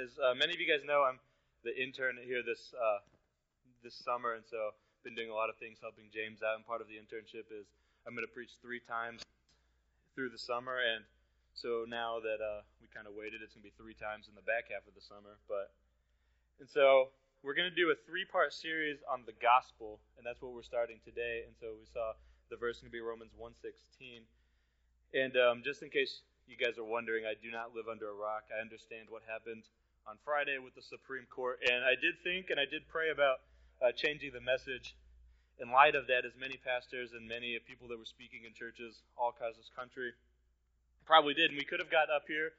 as uh, many of you guys know, I'm the intern here this uh, this summer, and so I've been doing a lot of things helping James out. And part of the internship is I'm going to preach three times through the summer, and so now that uh, we kind of waited, it's going to be three times in the back half of the summer. But and so we're going to do a three-part series on the gospel, and that's what we're starting today. And so we saw the verse going to be Romans 1:16. And um, just in case you guys are wondering, I do not live under a rock. I understand what happened on Friday with the Supreme Court. And I did think and I did pray about uh, changing the message in light of that, as many pastors and many people that were speaking in churches all across this country probably did. And we could have got up here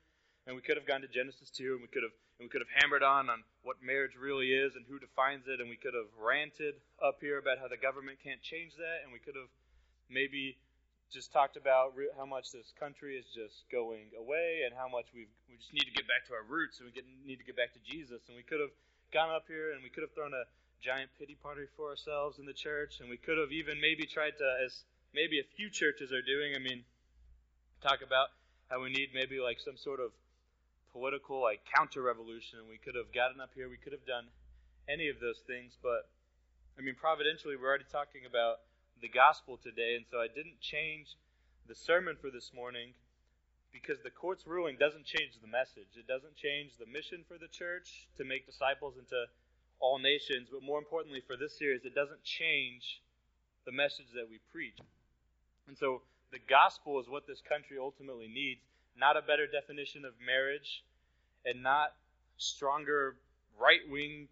and we could have gone to Genesis 2 and we could have and we could have hammered on on what marriage really is and who defines it and we could have ranted up here about how the government can't change that and we could have maybe just talked about re- how much this country is just going away and how much we we just need to get back to our roots and we get, need to get back to Jesus. And we could have gone up here and we could have thrown a giant pity party for ourselves in the church, and we could have even maybe tried to, as maybe a few churches are doing. I mean, talk about how we need maybe like some sort of political like counter revolution. And we could have gotten up here, we could have done any of those things, but I mean, providentially, we're already talking about the gospel today, and so I didn't change the sermon for this morning because the court's ruling doesn't change the message. It doesn't change the mission for the church to make disciples into all nations, but more importantly for this series, it doesn't change the message that we preach. And so the gospel is what this country ultimately needs, not a better definition of marriage and not stronger right wing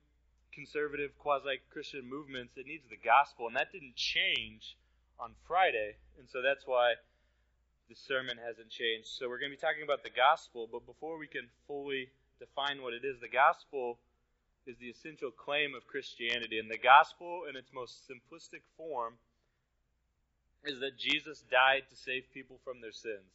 conservative quasi Christian movements. It needs the gospel, and that didn't change on Friday, and so that's why the sermon hasn't changed. So we're going to be talking about the gospel, but before we can fully define what it is, the gospel is the essential claim of Christianity, and the gospel in its most simplistic form is that Jesus died to save people from their sins.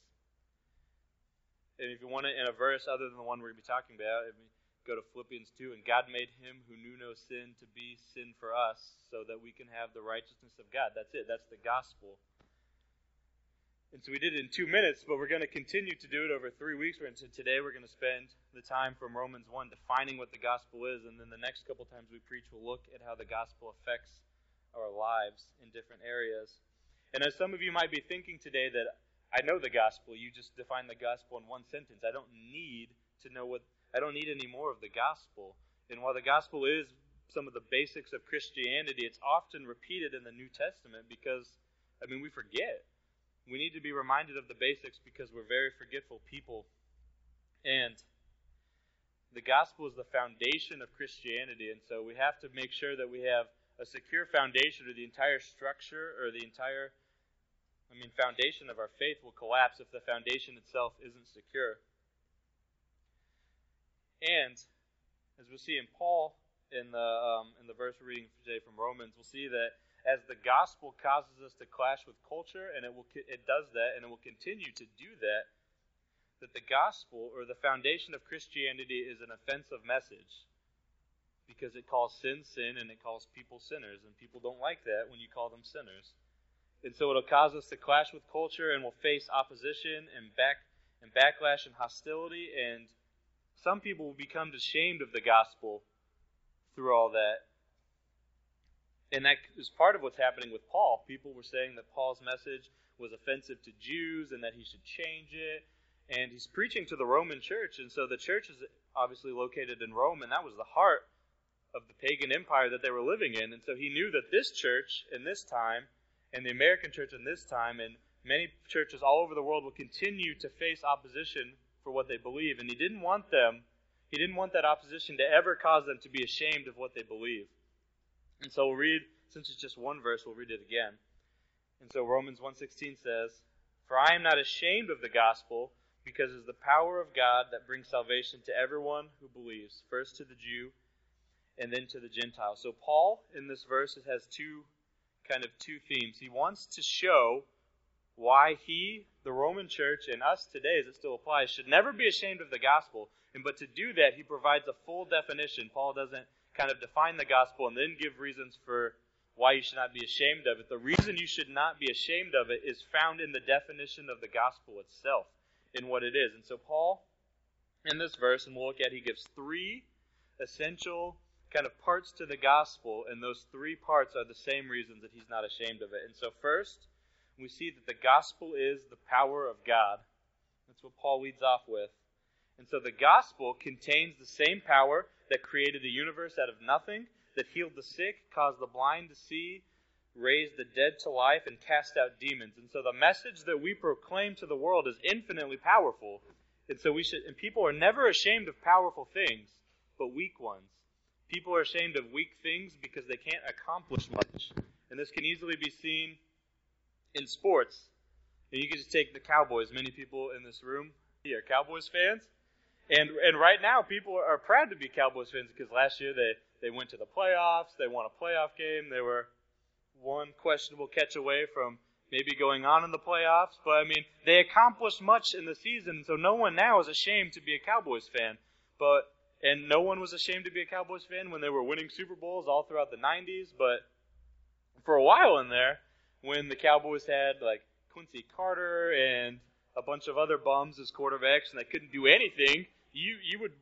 And if you want it in a verse other than the one we're going to be talking about, I mean, go to Philippians 2. And God made him who knew no sin to be sin for us so that we can have the righteousness of God. That's it. That's the gospel. And so we did it in two minutes, but we're going to continue to do it over three weeks. And so today we're going to spend the time from Romans 1 defining what the gospel is. And then the next couple times we preach, we'll look at how the gospel affects our lives in different areas. And as some of you might be thinking today that I know the gospel, you just define the gospel in one sentence. I don't need to know what I don't need any more of the gospel. And while the gospel is some of the basics of Christianity, it's often repeated in the New Testament because, I mean, we forget. We need to be reminded of the basics because we're very forgetful people. And the gospel is the foundation of Christianity. And so we have to make sure that we have a secure foundation, or the entire structure or the entire, I mean, foundation of our faith will collapse if the foundation itself isn't secure. And as we'll see in Paul in the um, in the verse we're reading today from Romans, we'll see that as the gospel causes us to clash with culture, and it will it does that, and it will continue to do that. That the gospel or the foundation of Christianity is an offensive message because it calls sin sin and it calls people sinners, and people don't like that when you call them sinners. And so it'll cause us to clash with culture, and we'll face opposition and back and backlash and hostility and some people become ashamed of the gospel through all that. And that is part of what's happening with Paul. People were saying that Paul's message was offensive to Jews and that he should change it. And he's preaching to the Roman church. And so the church is obviously located in Rome, and that was the heart of the pagan empire that they were living in. And so he knew that this church in this time, and the American church in this time, and many churches all over the world will continue to face opposition for what they believe. And he didn't want them, he didn't want that opposition to ever cause them to be ashamed of what they believe. And so we'll read, since it's just one verse, we'll read it again. And so Romans 1.16 says, For I am not ashamed of the gospel, because it is the power of God that brings salvation to everyone who believes, first to the Jew and then to the Gentile. So Paul, in this verse, has two kind of two themes. He wants to show why he, the Roman church, and us today, as it still applies, should never be ashamed of the gospel. And but to do that, he provides a full definition. Paul doesn't kind of define the gospel and then give reasons for why you should not be ashamed of it. The reason you should not be ashamed of it is found in the definition of the gospel itself, in what it is. And so Paul in this verse, and we'll look at, he gives three essential kind of parts to the gospel, and those three parts are the same reasons that he's not ashamed of it. And so, first, we see that the gospel is the power of God. That's what Paul leads off with. And so, the gospel contains the same power that created the universe out of nothing, that healed the sick, caused the blind to see, raised the dead to life, and cast out demons. And so, the message that we proclaim to the world is infinitely powerful. And so, we should, and people are never ashamed of powerful things, but weak ones. People are ashamed of weak things because they can't accomplish much. And this can easily be seen in sports. And you can just take the Cowboys. Many people in this room here are Cowboys fans. And and right now people are proud to be Cowboys fans because last year they, they went to the playoffs, they won a playoff game, they were one questionable catch away from maybe going on in the playoffs. But I mean, they accomplished much in the season, so no one now is ashamed to be a Cowboys fan. But and no one was ashamed to be a Cowboys fan when they were winning Super Bowls all throughout the 90s. But for a while in there, when the Cowboys had like Quincy Carter and a bunch of other bums as quarterbacks and they couldn't do anything, you you would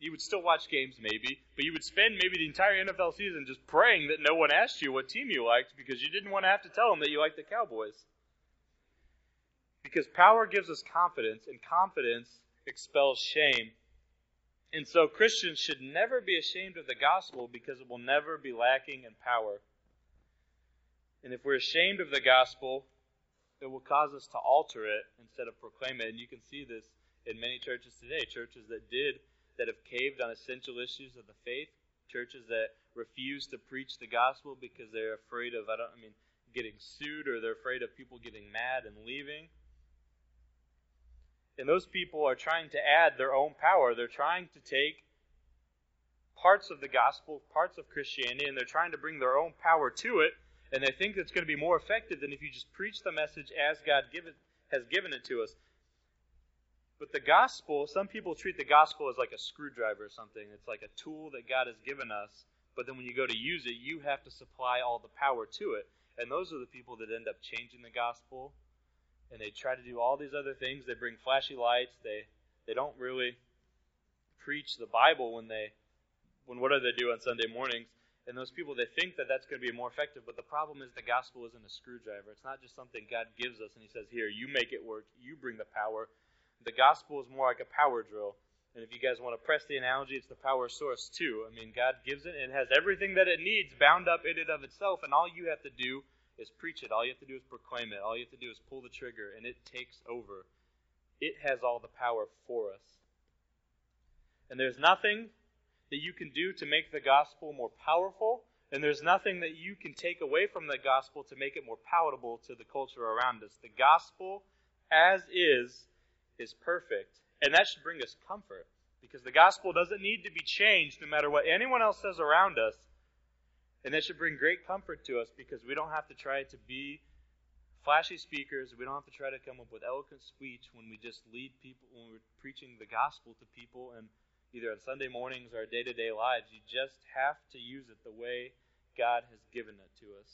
you would still watch games maybe, but you would spend maybe the entire NFL season just praying that no one asked you what team you liked because you didn't want to have to tell them that you liked the Cowboys. Because power gives us confidence, and confidence expels shame. And so Christians should never be ashamed of the gospel because it will never be lacking in power. And if we're ashamed of the gospel, it will cause us to alter it instead of proclaim it. And you can see this in many churches today. Churches that did, that have caved on essential issues of the faith. Churches that refuse to preach the gospel because they're afraid of, I don't, I mean, getting sued or they're afraid of people getting mad and leaving. And those people are trying to add their own power. They're trying to take parts of the gospel, parts of Christianity, and they're trying to bring their own power to it. And they think it's going to be more effective than if you just preach the message as God give it, has given it to us. But the gospel, some people treat the gospel as like a screwdriver or something. It's like a tool that God has given us. But then when you go to use it, you have to supply all the power to it. And those are the people that end up changing the gospel and they try to do all these other things. They bring flashy lights. They they don't really preach the Bible when they when what do they do on Sunday mornings? And those people they think that that's going to be more effective, but the problem is the gospel isn't a screwdriver. It's not just something God gives us and He says, "Here, you make it work. You bring the power." The gospel is more like a power drill. And if you guys want to press the analogy, it's the power source too. I mean, God gives it and it has everything that it needs bound up in it of itself, and all you have to do is preach it. All you have to do is proclaim it. All you have to do is pull the trigger, and it takes over. It has all the power for us. And there's nothing that you can do to make the gospel more powerful, and there's nothing that you can take away from the gospel to make it more palatable to the culture around us. The gospel, as is, is perfect. And that should bring us comfort because the gospel doesn't need to be changed no matter what anyone else says around us. And that should bring great comfort to us because we don't have to try to be flashy speakers. We don't have to try to come up with eloquent speech when we just lead people, when we're preaching the gospel to people, and either on Sunday mornings or our day to day lives. You just have to use it the way God has given it to us.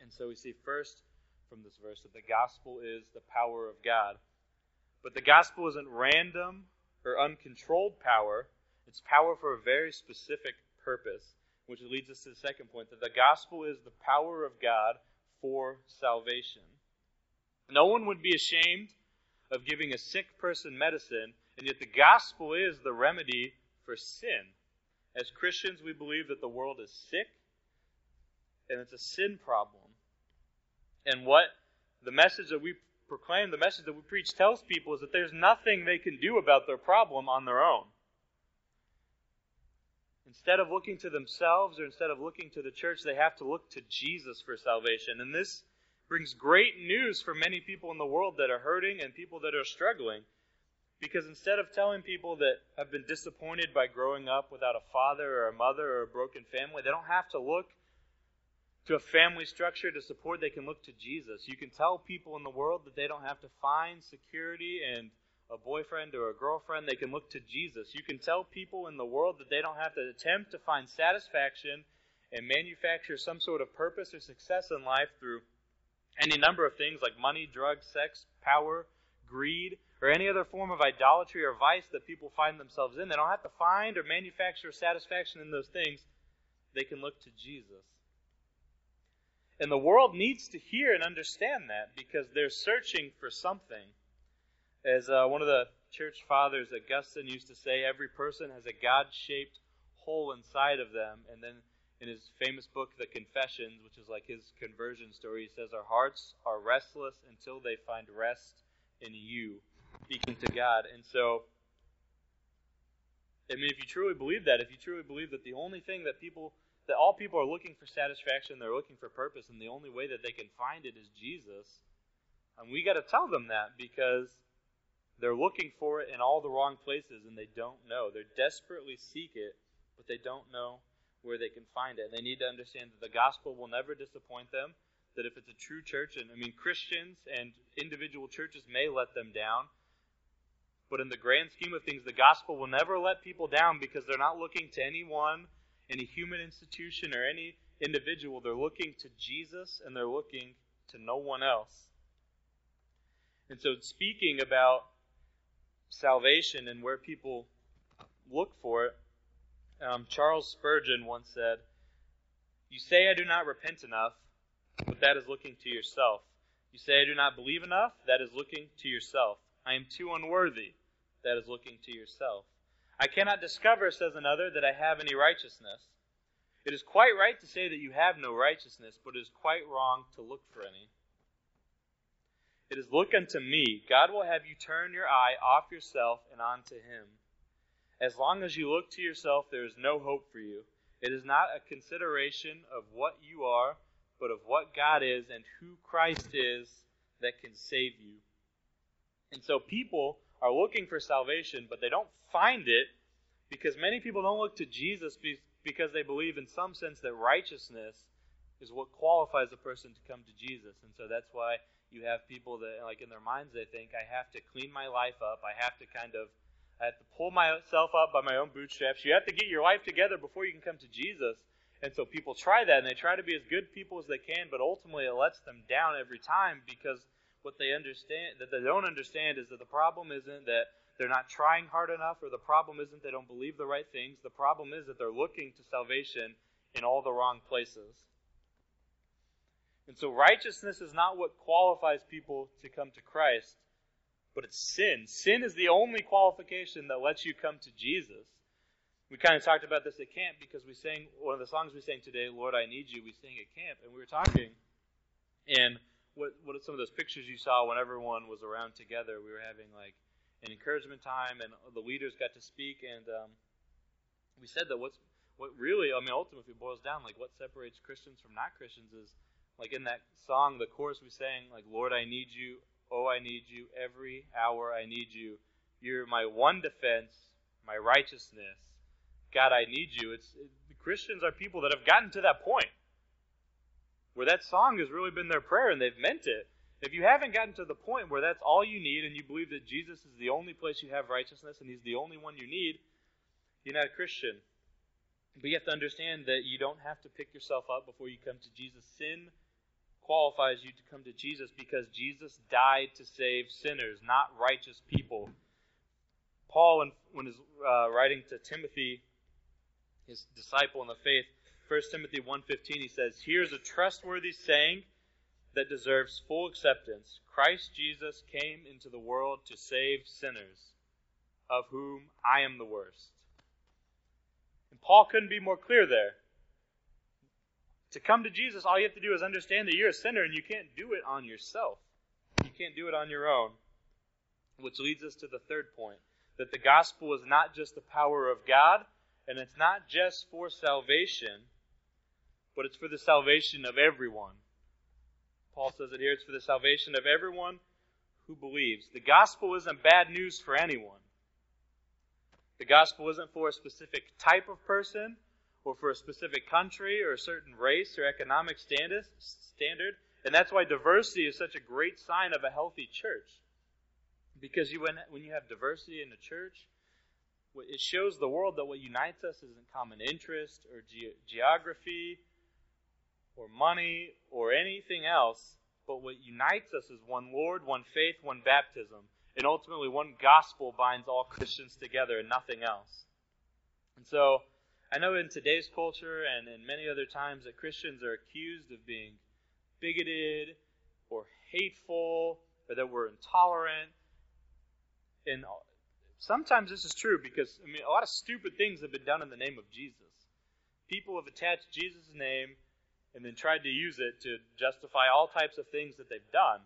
And so we see first from this verse that the gospel is the power of God. But the gospel isn't random or uncontrolled power, it's power for a very specific purpose which leads us to the second point that the gospel is the power of God for salvation. No one would be ashamed of giving a sick person medicine, and yet the gospel is the remedy for sin. As Christians, we believe that the world is sick, and it's a sin problem. And what the message that we proclaim, the message that we preach tells people is that there's nothing they can do about their problem on their own. Instead of looking to themselves or instead of looking to the church, they have to look to Jesus for salvation. And this brings great news for many people in the world that are hurting and people that are struggling. Because instead of telling people that have been disappointed by growing up without a father or a mother or a broken family, they don't have to look to a family structure to support. They can look to Jesus. You can tell people in the world that they don't have to find security and a boyfriend or a girlfriend, they can look to Jesus. You can tell people in the world that they don't have to attempt to find satisfaction and manufacture some sort of purpose or success in life through any number of things like money, drugs, sex, power, greed, or any other form of idolatry or vice that people find themselves in. They don't have to find or manufacture satisfaction in those things. They can look to Jesus. And the world needs to hear and understand that because they're searching for something. As uh, one of the church fathers, Augustine, used to say, every person has a God shaped hole inside of them. And then in his famous book, The Confessions, which is like his conversion story, he says, Our hearts are restless until they find rest in you, speaking to God. And so, I mean, if you truly believe that, if you truly believe that the only thing that people, that all people are looking for satisfaction, they're looking for purpose, and the only way that they can find it is Jesus, and we got to tell them that because they're looking for it in all the wrong places and they don't know. They desperately seek it, but they don't know where they can find it. And they need to understand that the gospel will never disappoint them. That if it's a true church, and I mean, Christians and individual churches may let them down, but in the grand scheme of things, the gospel will never let people down because they're not looking to anyone, any human institution, or any individual. They're looking to Jesus and they're looking to no one else. And so, speaking about salvation and where people look for it, um, Charles Spurgeon once said, You say I do not repent enough, but that is looking to yourself. You say I do not believe enough, that is looking to yourself. I am too unworthy, that is looking to yourself. I cannot discover, says another, that I have any righteousness. It is quite right to say that you have no righteousness, but it is quite wrong to look for any. It is look unto me. God will have you turn your eye off yourself and onto him. As long as you look to yourself, there is no hope for you. It is not a consideration of what you are, but of what God is and who Christ is that can save you. And so people are looking for salvation, but they don't find it because many people don't look to Jesus because they believe, in some sense, that righteousness is what qualifies a person to come to Jesus. And so that's why you have people that, like, in their minds, they think, I have to clean my life up. I have to kind of I have to pull myself up by my own bootstraps. You have to get your life together before you can come to Jesus. And so people try that, and they try to be as good people as they can, but ultimately it lets them down every time because what they understand that they don't understand is that the problem isn't that they're not trying hard enough, or the problem isn't they don't believe the right things. The problem is that they're looking to salvation in all the wrong places. And so righteousness is not what qualifies people to come to Christ but it's sin. Sin is the only qualification that lets you come to Jesus. We kind of talked about this at camp because we sang one of the songs we sang today, Lord, I Need You, we sang at camp, and we were talking. And what, what are some of those pictures you saw when everyone was around together? We were having like an encouragement time, and the leaders got to speak, and um, we said that what's what really, I mean, ultimately boils down like what separates Christians from not Christians is like in that song, the chorus we sang, like Lord, I need you, Oh, I need you. Every hour I need you. You're my one defense, my righteousness. God, I need you. It's it, Christians are people that have gotten to that point where that song has really been their prayer and they've meant it. If you haven't gotten to the point where that's all you need and you believe that Jesus is the only place you have righteousness and he's the only one you need, you're not a Christian. But you have to understand that you don't have to pick yourself up before you come to Jesus. Sin qualifies you to come to Jesus because Jesus died to save sinners, not righteous people. Paul, when he's uh, writing to Timothy, his disciple in the faith, 1 Timothy 1.15, he says, Here's a trustworthy saying that deserves full acceptance. Christ Jesus came into the world to save sinners, of whom I am the worst. And Paul couldn't be more clear there. To come to Jesus, all you have to do is understand that you're a sinner and you can't do it on yourself. You can't do it on your own. Which leads us to the third point that the gospel is not just the power of God, and it's not just for salvation, but it's for the salvation of everyone. Paul says it here it's for the salvation of everyone who believes. The gospel isn't bad news for anyone. The gospel isn't for a specific type of person or for a specific country or a certain race or economic standard. And that's why diversity is such a great sign of a healthy church. Because you, when, when you have diversity in a church, it shows the world that what unites us isn't common interest or ge- geography or money or anything else, but what unites us is one Lord, one faith, one baptism. And ultimately, one gospel binds all Christians together and nothing else. And so, I know in today's culture and in many other times that Christians are accused of being bigoted or hateful or that we're intolerant. And sometimes this is true because, I mean, a lot of stupid things have been done in the name of Jesus. People have attached Jesus' name and then tried to use it to justify all types of things that they've done.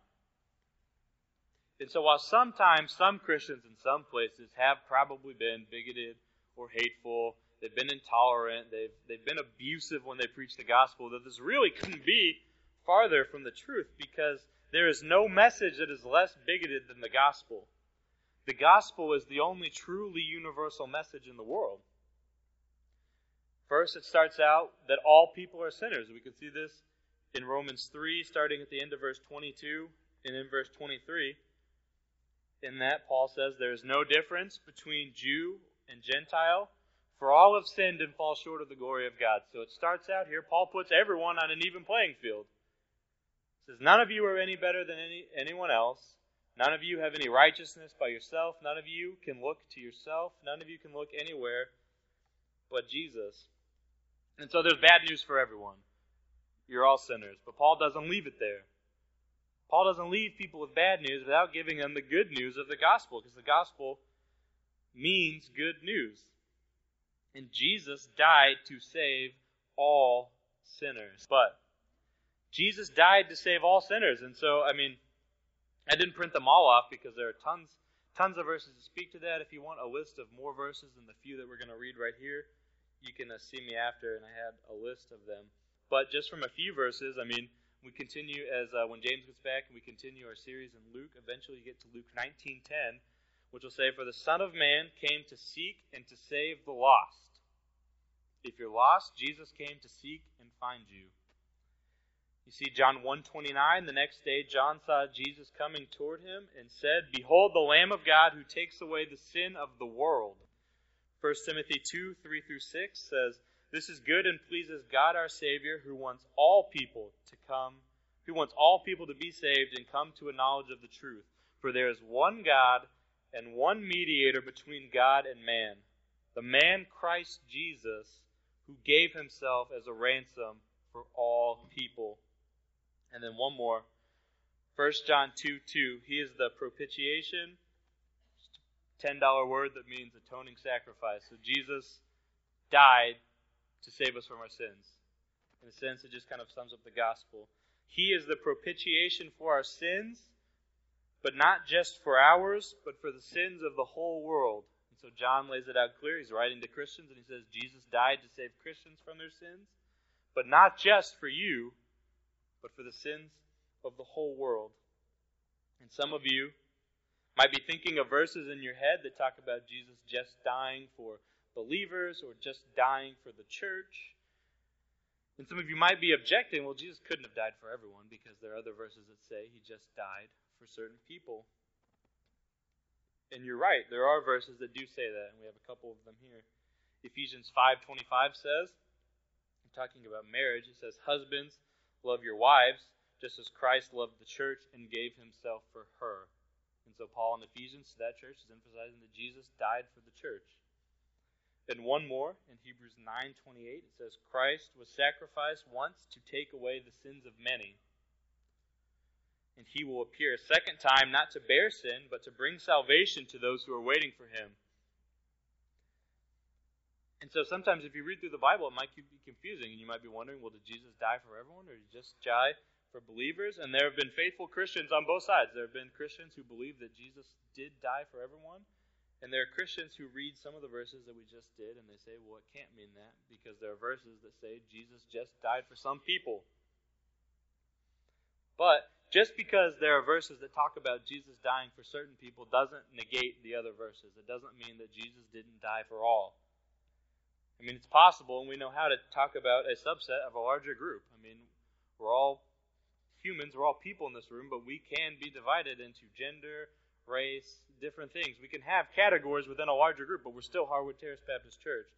And so while sometimes some Christians in some places have probably been bigoted or hateful, they've been intolerant, they've, they've been abusive when they preach the gospel, that this really couldn't be farther from the truth because there is no message that is less bigoted than the gospel. The gospel is the only truly universal message in the world. First, it starts out that all people are sinners. We can see this in Romans 3, starting at the end of verse 22 and in verse 23. In that, Paul says, There is no difference between Jew and Gentile, for all have sinned and fall short of the glory of God. So it starts out here. Paul puts everyone on an even playing field. He says, None of you are any better than any, anyone else. None of you have any righteousness by yourself. None of you can look to yourself. None of you can look anywhere but Jesus. And so there's bad news for everyone. You're all sinners. But Paul doesn't leave it there. Paul doesn't leave people with bad news without giving them the good news of the gospel, because the gospel means good news. And Jesus died to save all sinners. But Jesus died to save all sinners. And so, I mean, I didn't print them all off because there are tons, tons of verses to speak to that. If you want a list of more verses than the few that we're going to read right here, you can uh, see me after, and I had a list of them. But just from a few verses, I mean, we continue as uh, when James gets back, and we continue our series in Luke. Eventually, you get to Luke 19:10, which will say, "For the Son of Man came to seek and to save the lost." If you're lost, Jesus came to seek and find you. You see John 1:29, the next day John saw Jesus coming toward him and said, "Behold the Lamb of God who takes away the sin of the world." 1 Timothy 2, 3 through 6 says, This is good and pleases God our Savior, who wants all people to come, who wants all people to be saved and come to a knowledge of the truth. For there is one God and one mediator between God and man, the man Christ Jesus, who gave himself as a ransom for all people. And then one more. 1 John 2 2. He is the propitiation. $10 word that means atoning sacrifice. So Jesus died to save us from our sins. In a sense, it just kind of sums up the gospel. He is the propitiation for our sins, but not just for ours, but for the sins of the whole world. And so John lays it out clear. He's writing to Christians, and he says Jesus died to save Christians from their sins, but not just for you, but for the sins of the whole world. And some of you might be thinking of verses in your head that talk about Jesus just dying for believers or just dying for the church. And some of you might be objecting, well, Jesus couldn't have died for everyone because there are other verses that say he just died for certain people. And you're right, there are verses that do say that, and we have a couple of them here. Ephesians 5:25 says, I'm talking about marriage, it says, "Husbands, Love your wives, just as Christ loved the church and gave himself for her. And so Paul in Ephesians to that church is emphasizing that Jesus died for the church. And one more in Hebrews 9:28 it says Christ was sacrificed once to take away the sins of many. And he will appear a second time not to bear sin but to bring salvation to those who are waiting for him. And so sometimes if you read through the Bible, it might be confusing, and you might be wondering, well, did Jesus die for everyone, or did he just die for believers? And there have been faithful Christians on both sides. There have been Christians who believe that Jesus did die for everyone, and there are Christians who read some of the verses that we just did, and they say, well, it can't mean that, because there are verses that say Jesus just died for some people. But just because there are verses that talk about Jesus dying for certain people doesn't negate the other verses. It doesn't mean that Jesus didn't die for all. I mean, it's possible, and we know how to talk about a subset of a larger group. I mean, we're all humans, we're all people in this room, but we can be divided into gender, race, different things. We can have categories within a larger group, but we're still Harwood Terrace Baptist Church.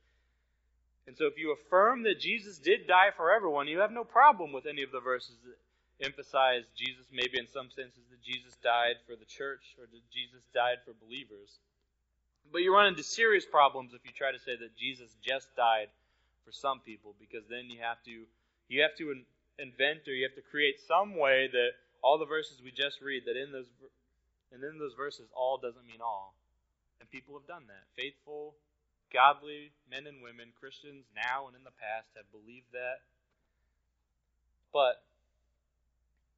And so if you affirm that Jesus did die for everyone, you have no problem with any of the verses that emphasize Jesus, maybe in some senses, that Jesus died for the church or that Jesus died for believers. But you run into serious problems if you try to say that Jesus just died for some people, because then you have to you have to invent or you have to create some way that all the verses we just read that in those and in those verses all doesn't mean all. And people have done that. Faithful, godly men and women, Christians now and in the past have believed that. But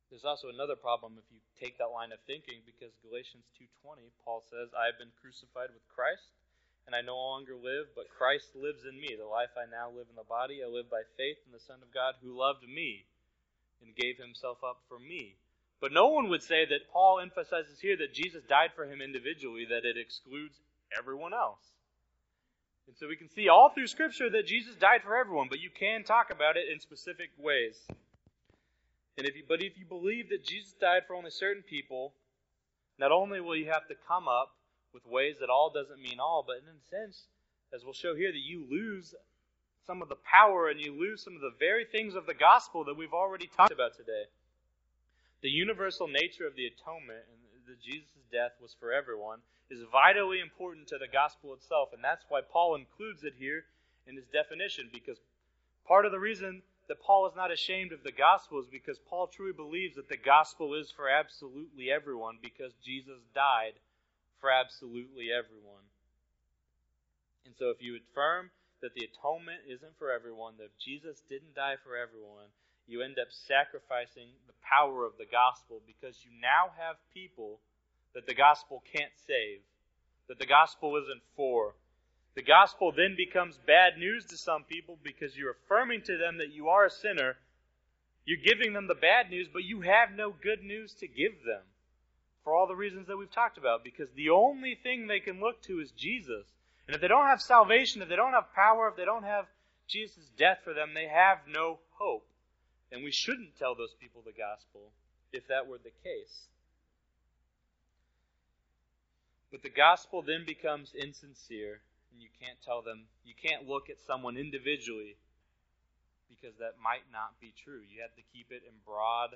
there's also another problem if you take that line of thinking because Galatians 2:20 Paul says, "I have been crucified with Christ, and I no longer live, but Christ lives in me. The life I now live in the body, I live by faith in the Son of God who loved me and gave himself up for me." But no one would say that Paul emphasizes here that Jesus died for him individually, that it excludes everyone else. And so we can see all through Scripture that Jesus died for everyone, but you can talk about it in specific ways. And if you, but if you believe that Jesus died for only certain people, not only will you have to come up with ways that all doesn't mean all, but in a sense, as we'll show here, that you lose some of the power and you lose some of the very things of the gospel that we've already talked about today. The universal nature of the atonement and that Jesus' death was for everyone is vitally important to the gospel itself, and that's why Paul includes it here in his definition, because part of the reason that Paul is not ashamed of the gospel is because Paul truly believes that the gospel is for absolutely everyone because Jesus died for absolutely everyone. And so if you affirm that the atonement isn't for everyone, that Jesus didn't die for everyone, you end up sacrificing the power of the gospel because you now have people that the gospel can't save, that the gospel isn't for, the gospel then becomes bad news to some people because you're affirming to them that you are a sinner. You're giving them the bad news, but you have no good news to give them for all the reasons that we've talked about because the only thing they can look to is Jesus. And if they don't have salvation, if they don't have power, if they don't have Jesus' death for them, they have no hope. And we shouldn't tell those people the gospel if that were the case. But the gospel then becomes insincere and you can't tell them, you can't look at someone individually because that might not be true. You have to keep it in broad,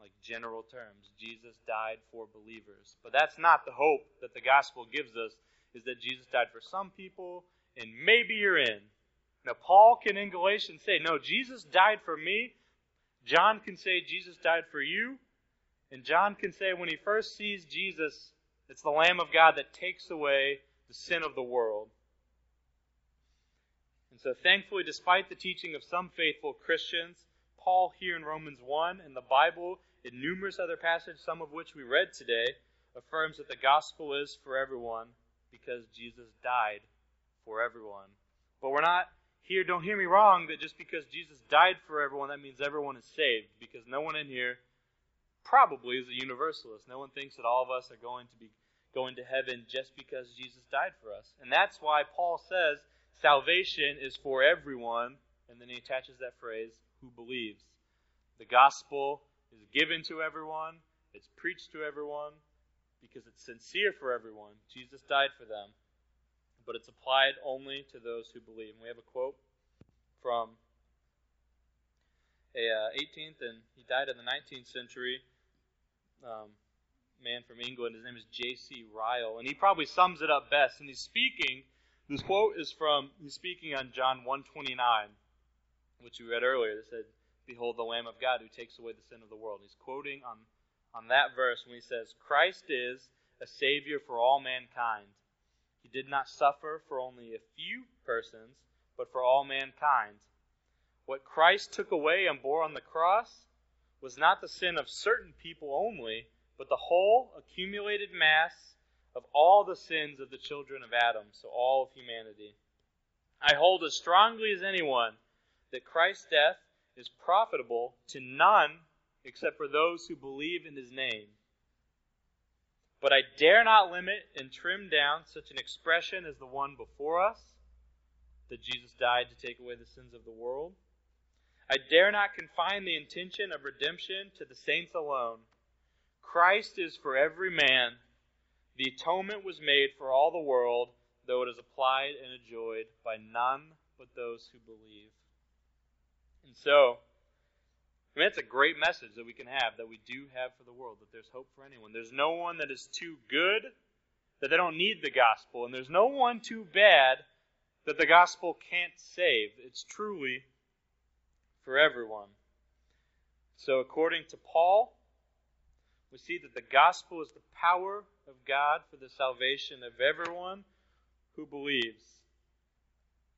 like general terms. Jesus died for believers. But that's not the hope that the gospel gives us, is that Jesus died for some people, and maybe you're in. Now, Paul can in Galatians say, No, Jesus died for me. John can say, Jesus died for you. And John can say, when he first sees Jesus, it's the Lamb of God that takes away the sin of the world. And so, thankfully, despite the teaching of some faithful Christians, Paul here in Romans 1 and the Bible, in numerous other passages, some of which we read today, affirms that the gospel is for everyone because Jesus died for everyone. But we're not here, don't hear me wrong, that just because Jesus died for everyone, that means everyone is saved, because no one in here probably is a universalist. No one thinks that all of us are going to be going to heaven just because Jesus died for us. And that's why Paul says Salvation is for everyone, and then he attaches that phrase, who believes. The gospel is given to everyone, it's preached to everyone, because it's sincere for everyone. Jesus died for them, but it's applied only to those who believe. And we have a quote from a uh, 18th, and he died in the 19th century. Um, man from England. His name is J.C. Ryle, and he probably sums it up best. And he's speaking this quote is from, he's speaking on John 129, which we read earlier, that said, Behold the Lamb of God who takes away the sin of the world. He's quoting on, on that verse when he says, Christ is a Savior for all mankind. He did not suffer for only a few persons, but for all mankind. What Christ took away and bore on the cross was not the sin of certain people only, but the whole accumulated mass of all the sins of the children of Adam, so all of humanity. I hold as strongly as anyone that Christ's death is profitable to none except for those who believe in his name. But I dare not limit and trim down such an expression as the one before us, that Jesus died to take away the sins of the world. I dare not confine the intention of redemption to the saints alone. Christ is for every man the atonement was made for all the world, though it is applied and enjoyed by none but those who believe. And so, I mean, it's a great message that we can have, that we do have for the world, that there's hope for anyone. There's no one that is too good, that they don't need the gospel, and there's no one too bad that the gospel can't save. It's truly for everyone. So, according to Paul, we see that the gospel is the power of God for the salvation of everyone who believes.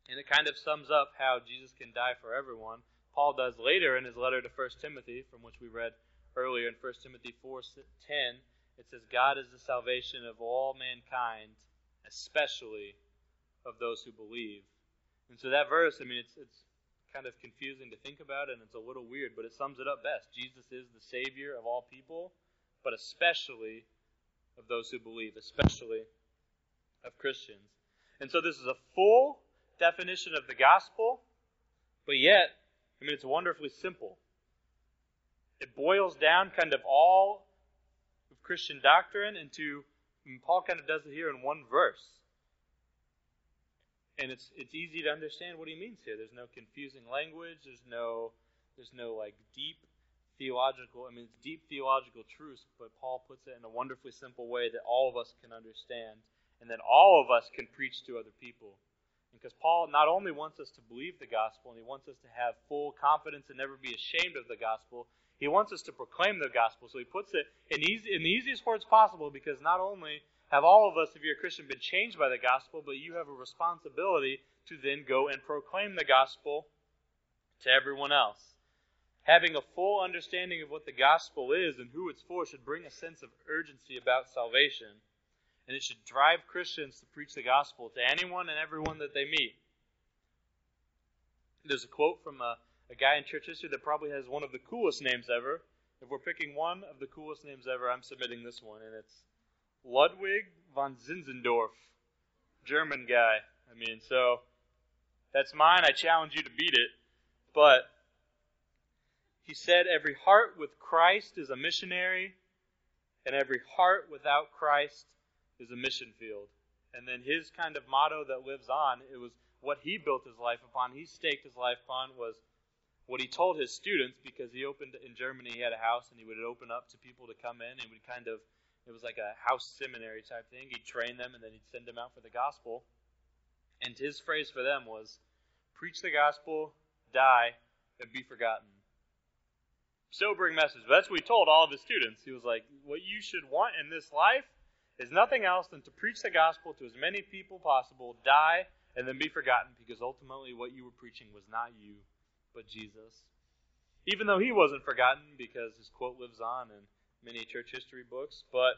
And it kind of sums up how Jesus can die for everyone. Paul does later in his letter to 1 Timothy, from which we read earlier in 1 Timothy 4:10, it says God is the salvation of all mankind, especially of those who believe. And so that verse, I mean, it's it's kind of confusing to think about and it's a little weird, but it sums it up best. Jesus is the savior of all people, but especially of those who believe, especially of Christians. And so this is a full definition of the gospel, but yet, I mean, it's wonderfully simple. It boils down kind of all of Christian doctrine into, mean, Paul kind of does it here in one verse. And it's it's easy to understand what he means here. There's no confusing language. There's no there's no like deep theological. I mean, it's deep theological truths, but Paul puts it in a wonderfully simple way that all of us can understand and then all of us can preach to other people. Because Paul not only wants us to believe the gospel and he wants us to have full confidence and never be ashamed of the gospel, he wants us to proclaim the gospel. So he puts it in, easy, in the easiest words possible because not only have all of us, if you're a Christian, been changed by the gospel, but you have a responsibility to then go and proclaim the gospel to everyone else. Having a full understanding of what the gospel is and who it's for should bring a sense of urgency about salvation and it should drive Christians to preach the gospel to anyone and everyone that they meet. There's a quote from a, a guy in church history that probably has one of the coolest names ever. If we're picking one of the coolest names ever, I'm submitting this one, and it's Ludwig von Zinzendorf, German guy. I mean, so that's mine. I challenge you to beat it. But he said, Every heart with Christ is a missionary, and every heart without Christ is a mission field. And then his kind of motto that lives on, it was what he built his life upon, he staked his life upon was what he told his students because he opened in Germany, he had a house and he would open up to people to come in and would kind of it was like a house seminary type thing. He'd train them and then he'd send them out for the gospel. And his phrase for them was preach the gospel, die, and be forgotten. Sobering message. But that's what he told all of his students. He was like, What you should want in this life is nothing else than to preach the gospel to as many people possible, die, and then be forgotten because ultimately what you were preaching was not you, but Jesus. Even though he wasn't forgotten because his quote lives on in many church history books, but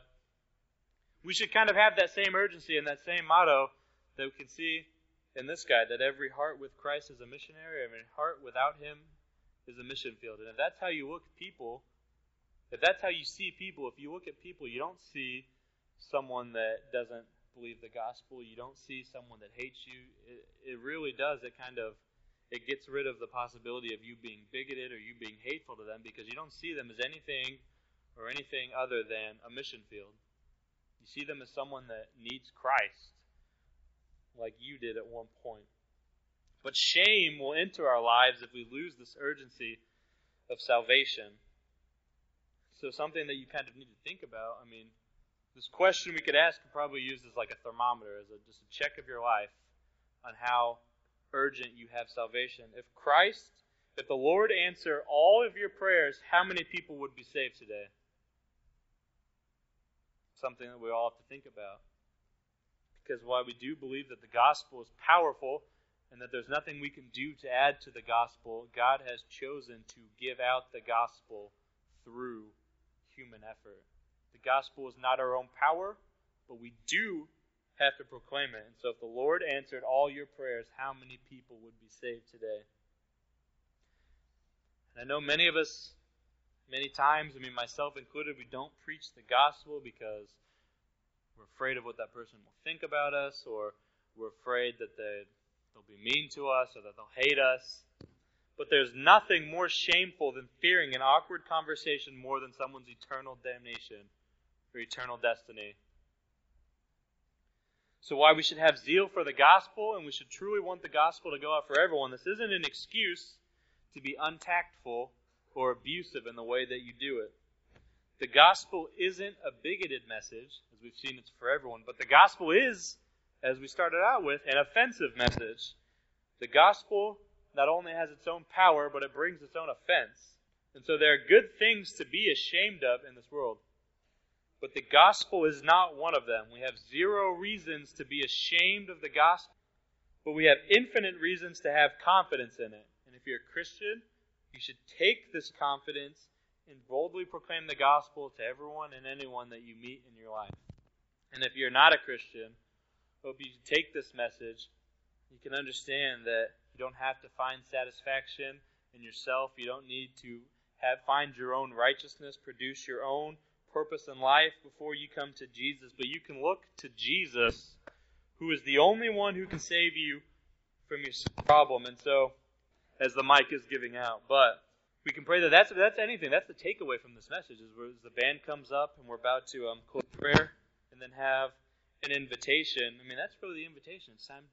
we should kind of have that same urgency and that same motto that we can see in this guy that every heart with Christ is a missionary, every heart without him is a mission field. And if that's how you look at people, if that's how you see people, if you look at people, you don't see someone that doesn't believe the gospel. You don't see someone that hates you. It, it really does. It kind of it gets rid of the possibility of you being bigoted or you being hateful to them because you don't see them as anything or anything other than a mission field. You see them as someone that needs Christ, like you did at one point. But shame will enter our lives if we lose this urgency of salvation. So, something that you kind of need to think about. I mean, this question we could ask and probably use as like a thermometer, as a, just a check of your life on how urgent you have salvation. If Christ, if the Lord answer all of your prayers, how many people would be saved today? Something that we all have to think about. Because while we do believe that the gospel is powerful and that there's nothing we can do to add to the gospel, God has chosen to give out the gospel through human effort gospel is not our own power, but we do have to proclaim it. And so if the Lord answered all your prayers, how many people would be saved today? And I know many of us, many times, I mean, myself included, we don't preach the gospel because we're afraid of what that person will think about us, or we're afraid that they, they'll be mean to us, or that they'll hate us. But there's nothing more shameful than fearing an awkward conversation more than someone's eternal damnation for eternal destiny. So, why we should have zeal for the gospel and we should truly want the gospel to go out for everyone. This isn't an excuse to be untactful or abusive in the way that you do it. The gospel isn't a bigoted message, as we've seen it's for everyone, but the gospel is, as we started out with, an offensive message. The gospel not only has its own power, but it brings its own offense. And so there are good things to be ashamed of in this world. But the gospel is not one of them. We have zero reasons to be ashamed of the gospel, but we have infinite reasons to have confidence in it. And if you're a Christian, you should take this confidence and boldly proclaim the gospel to everyone and anyone that you meet in your life. And if you're not a Christian, I hope you take this message. You can understand that you don't have to find satisfaction in yourself. You don't need to have find your own righteousness, produce your own purpose in life before you come to Jesus. But you can look to Jesus, who is the only one who can save you from your problem. And so, as the mic is giving out, but we can pray that that's that's anything. That's the takeaway from this message. Is as the band comes up and we're about to um, close prayer and then have an invitation. I mean, that's really the invitation. It's time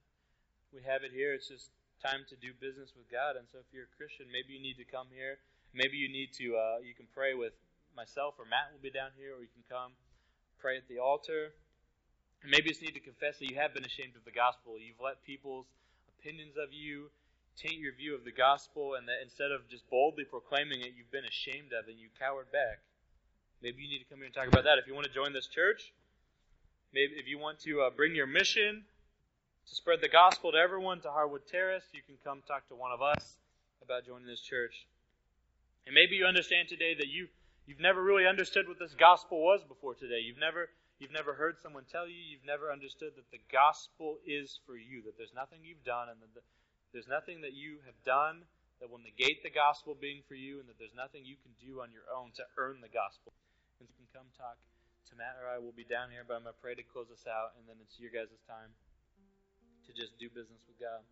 we have it here. It's just time to do business with God. And so if you're a Christian, maybe you need to come here. Maybe you need to, uh, you can pray with myself or Matt will be down here, or you can come pray at the altar. And maybe you just need to confess that you have been ashamed of the gospel. You've let people's opinions of you taint your view of the gospel, and that instead of just boldly proclaiming it, you've been ashamed of it and you cowered back. Maybe you need to come here and talk about that. If you want to join this church, maybe if you want to uh, bring your mission to spread the gospel to everyone to Harwood Terrace, you can come talk to one of us about joining this church. And maybe you understand today that you you've never really understood what this gospel was before today. You've never you've never heard someone tell you, you've never understood that the gospel is for you, that there's nothing you've done and that the, there's nothing that you have done that will negate the gospel being for you and that there's nothing you can do on your own to earn the gospel. And you can come talk to Matt or I We'll be down here, but I'm to pray to close us out, and then it's your guys' time to just do business with God.